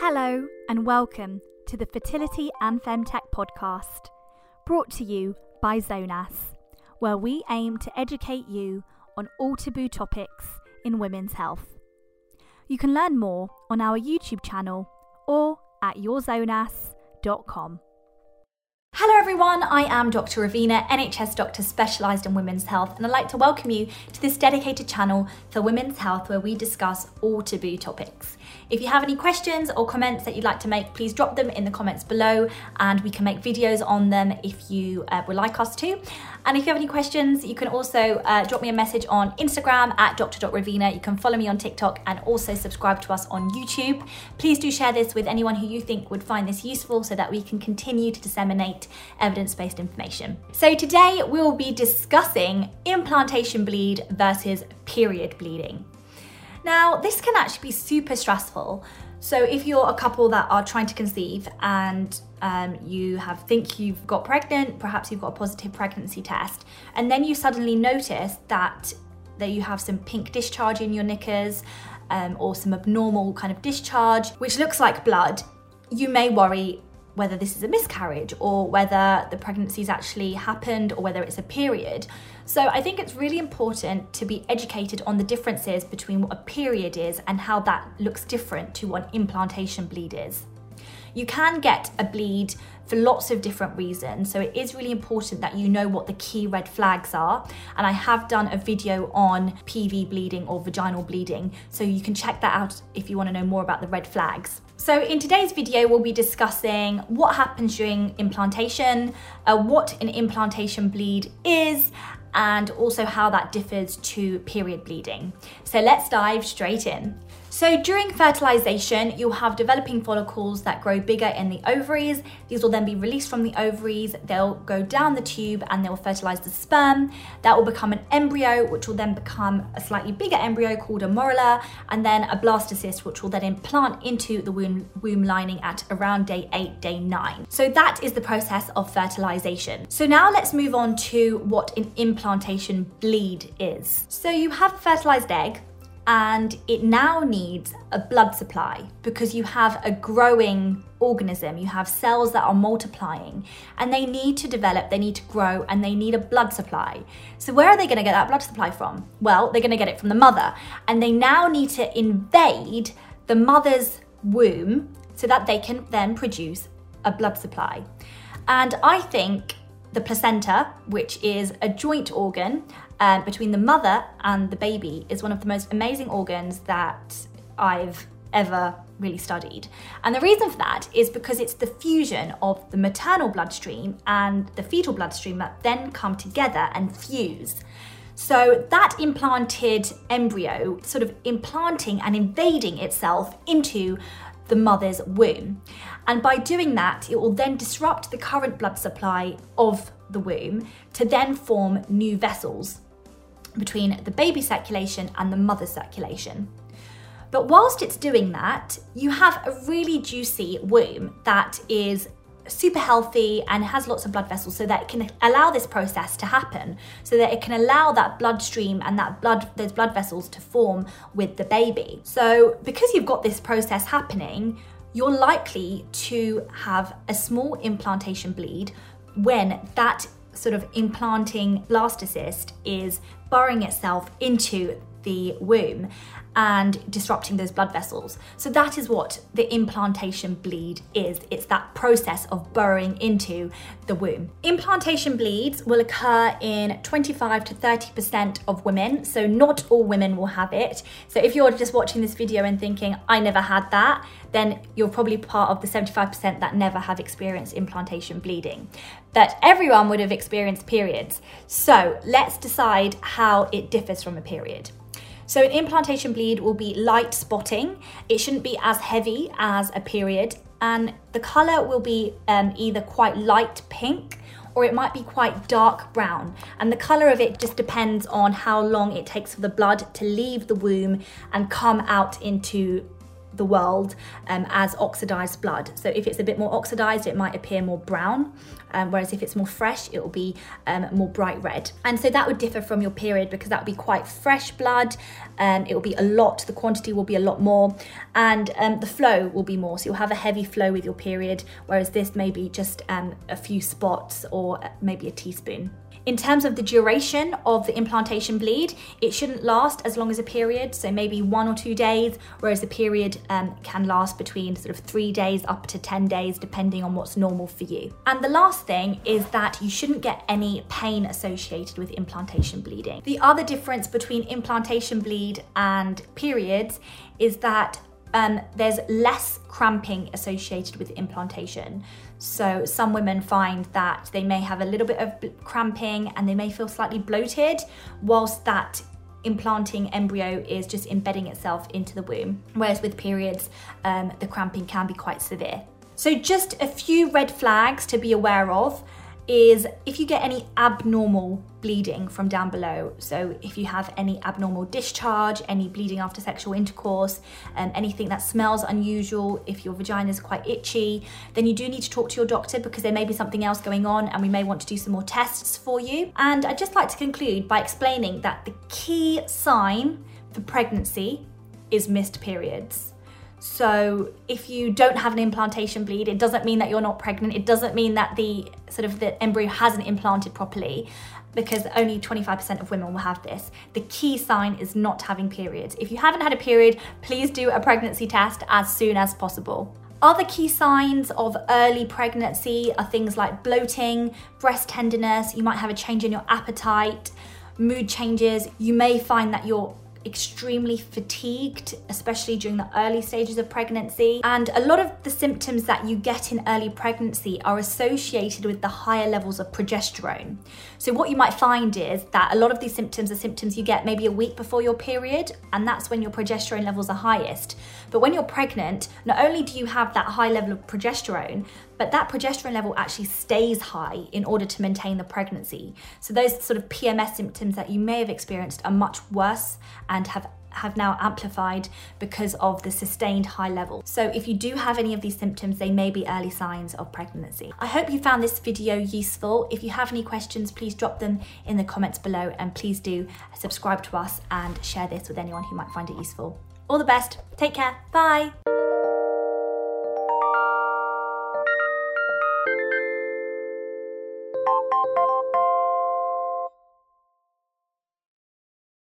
Hello, and welcome to the Fertility and Femtech podcast, brought to you by Zonas, where we aim to educate you on all taboo topics in women's health. You can learn more on our YouTube channel or at yourzonas.com. Hello, everyone. I am Dr. Ravina, NHS doctor specialised in women's health, and I'd like to welcome you to this dedicated channel for women's health where we discuss all taboo topics. If you have any questions or comments that you'd like to make, please drop them in the comments below and we can make videos on them if you uh, would like us to. And if you have any questions, you can also uh, drop me a message on Instagram at dr.ravina. You can follow me on TikTok and also subscribe to us on YouTube. Please do share this with anyone who you think would find this useful so that we can continue to disseminate evidence based information. So, today we'll be discussing implantation bleed versus period bleeding. Now, this can actually be super stressful. So, if you're a couple that are trying to conceive and um, you have think you've got pregnant, perhaps you've got a positive pregnancy test, and then you suddenly notice that that you have some pink discharge in your knickers um, or some abnormal kind of discharge, which looks like blood, you may worry whether this is a miscarriage or whether the pregnancy's actually happened or whether it's a period. So I think it's really important to be educated on the differences between what a period is and how that looks different to what implantation bleed is. You can get a bleed for lots of different reasons. So it is really important that you know what the key red flags are. And I have done a video on PV bleeding or vaginal bleeding. So you can check that out if you want to know more about the red flags. So in today's video, we'll be discussing what happens during implantation, uh, what an implantation bleed is, and also how that differs to period bleeding. So let's dive straight in. So during fertilization, you'll have developing follicles that grow bigger in the ovaries. These will then be released from the ovaries. They'll go down the tube and they'll fertilize the sperm. That will become an embryo, which will then become a slightly bigger embryo called a morula, and then a blastocyst, which will then implant into the womb, womb lining at around day eight, day nine. So that is the process of fertilization. So now let's move on to what an implantation bleed is. So you have a fertilized egg, and it now needs a blood supply because you have a growing organism, you have cells that are multiplying and they need to develop, they need to grow, and they need a blood supply. So, where are they going to get that blood supply from? Well, they're going to get it from the mother, and they now need to invade the mother's womb so that they can then produce a blood supply. And I think the placenta, which is a joint organ uh, between the mother and the baby, is one of the most amazing organs that I've ever really studied. And the reason for that is because it's the fusion of the maternal bloodstream and the fetal bloodstream that then come together and fuse. So that implanted embryo sort of implanting and invading itself into the mother's womb. And by doing that, it will then disrupt the current blood supply of the womb to then form new vessels between the baby circulation and the mother's circulation. But whilst it's doing that, you have a really juicy womb that is super healthy and has lots of blood vessels so that it can allow this process to happen so that it can allow that bloodstream and that blood those blood vessels to form with the baby. So because you've got this process happening you're likely to have a small implantation bleed when that sort of implanting blastocyst is burrowing itself into the womb and disrupting those blood vessels. So that is what the implantation bleed is. It's that process of burrowing into the womb. Implantation bleeds will occur in 25 to 30% of women. So not all women will have it. So if you're just watching this video and thinking, I never had that, then you're probably part of the 75% that never have experienced implantation bleeding. But everyone would have experienced periods. So let's decide how it differs from a period. So an implantation bleed will be light spotting. It shouldn't be as heavy as a period and the colour will be um, either quite light pink or it might be quite dark brown. And the colour of it just depends on how long it takes for the blood to leave the womb and come out into the world um, as oxidized blood. So if it's a bit more oxidized, it might appear more brown, um, whereas if it's more fresh, it will be um, more bright red. And so that would differ from your period because that would be quite fresh blood. Um, it will be a lot, the quantity will be a lot more, and um, the flow will be more. So you'll have a heavy flow with your period, whereas this may be just um, a few spots or maybe a teaspoon. In terms of the duration of the implantation bleed, it shouldn't last as long as a period, so maybe one or two days, whereas the period um, can last between sort of three days up to 10 days, depending on what's normal for you. And the last thing is that you shouldn't get any pain associated with implantation bleeding. The other difference between implantation bleed and periods is that um, there's less cramping associated with implantation. So some women find that they may have a little bit of cramping and they may feel slightly bloated, whilst that implanting embryo is just embedding itself into the womb. Whereas with periods, um, the cramping can be quite severe. So just a few red flags to be aware of is if you get any abnormal bleeding from down below. So if you have any abnormal discharge, any bleeding after sexual intercourse, um, anything that smells unusual, if your vagina is quite itchy, then you do need to talk to your doctor because there may be something else going on and we may want to do some more tests for you. And I'd just like to conclude by explaining that the key sign for pregnancy is missed periods. So if you don't have an implantation bleed, it doesn't mean that you're not pregnant. It doesn't mean that the sort of the embryo hasn't implanted properly because only 25% of women will have this. The key sign is not having periods. If you haven't had a period, please do a pregnancy test as soon as possible. Other key signs of early pregnancy are things like bloating, breast tenderness, you might have a change in your appetite, mood changes. You may find that your extremely fatigued, especially during the early stages of pregnancy. And a lot of the symptoms that you get in early pregnancy are associated with the higher levels of progesterone. So, what you might find is that a lot of these symptoms are symptoms you get maybe a week before your period, and that's when your progesterone levels are highest. But when you're pregnant, not only do you have that high level of progesterone, but that progesterone level actually stays high in order to maintain the pregnancy. So those sort of PMS symptoms that you may have experienced are much worse and have have now amplified because of the sustained high level. So if you do have any of these symptoms, they may be early signs of pregnancy. I hope you found this video useful. If you have any questions, please drop them in the comments below and please do subscribe to us and share this with anyone who might find it useful. All the best. Take care. Bye.